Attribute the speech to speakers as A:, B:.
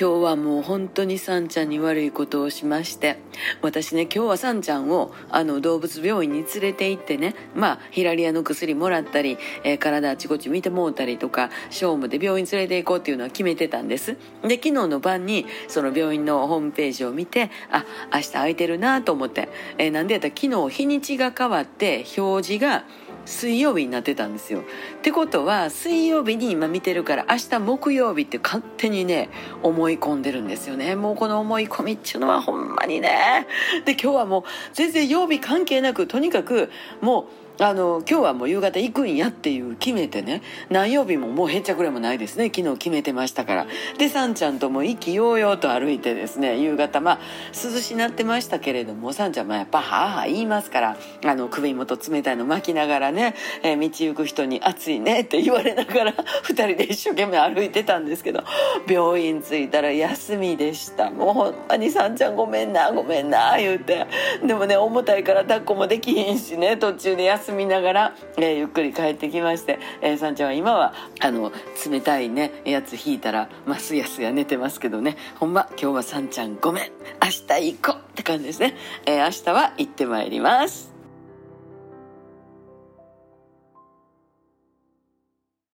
A: 今日はもう本当にさんちゃんに悪いことをしまして私ね今日はさんちゃんをあの動物病院に連れて行ってねまあヒラリアの薬もらったり、えー、体あちこち見てもうたりとか小務で病院連れて行こうっていうのは決めてたんです。で昨日の晩にその病院のホームページを見てあ明日空いてるなと思って、えー、なんでやったら昨日日にちが変わって表示が水曜日になってたんですよ。ってことは水曜日に今見てるから明日木曜日って勝手にね思い込んでるんですよね。もうこの思い込みっていうのはほんまにね。で今日はもう全然曜日関係なくとにかくもうあの今日はもう夕方行くんやっていう決めてね何曜日ももうへっちゃくれもないですね。昨日決めてましたから。でさんちゃんとも意気揚々と歩いてですね夕方まあ涼しなってましたけれどもさんちゃんもやっぱはあはあ言いますからあの首元冷たいの巻きながらね、えー、道行く人に「暑いね」って言われながら 2人で一生懸命歩いてたんですけど病院着いたら休みでした。もうほんまにさんちゃんごめんなごめんな言うて。でもね重たいから抱っこもできひんしね途中で休みながら、えー、ゆっくり帰ってきまして、えー、さんちゃんは今はあの冷たいねやつ引いたらますやすや寝てますけどね。ほんま今日はさんちゃんごめん明日行こうって感じですね、えー、明日は行ってまいります。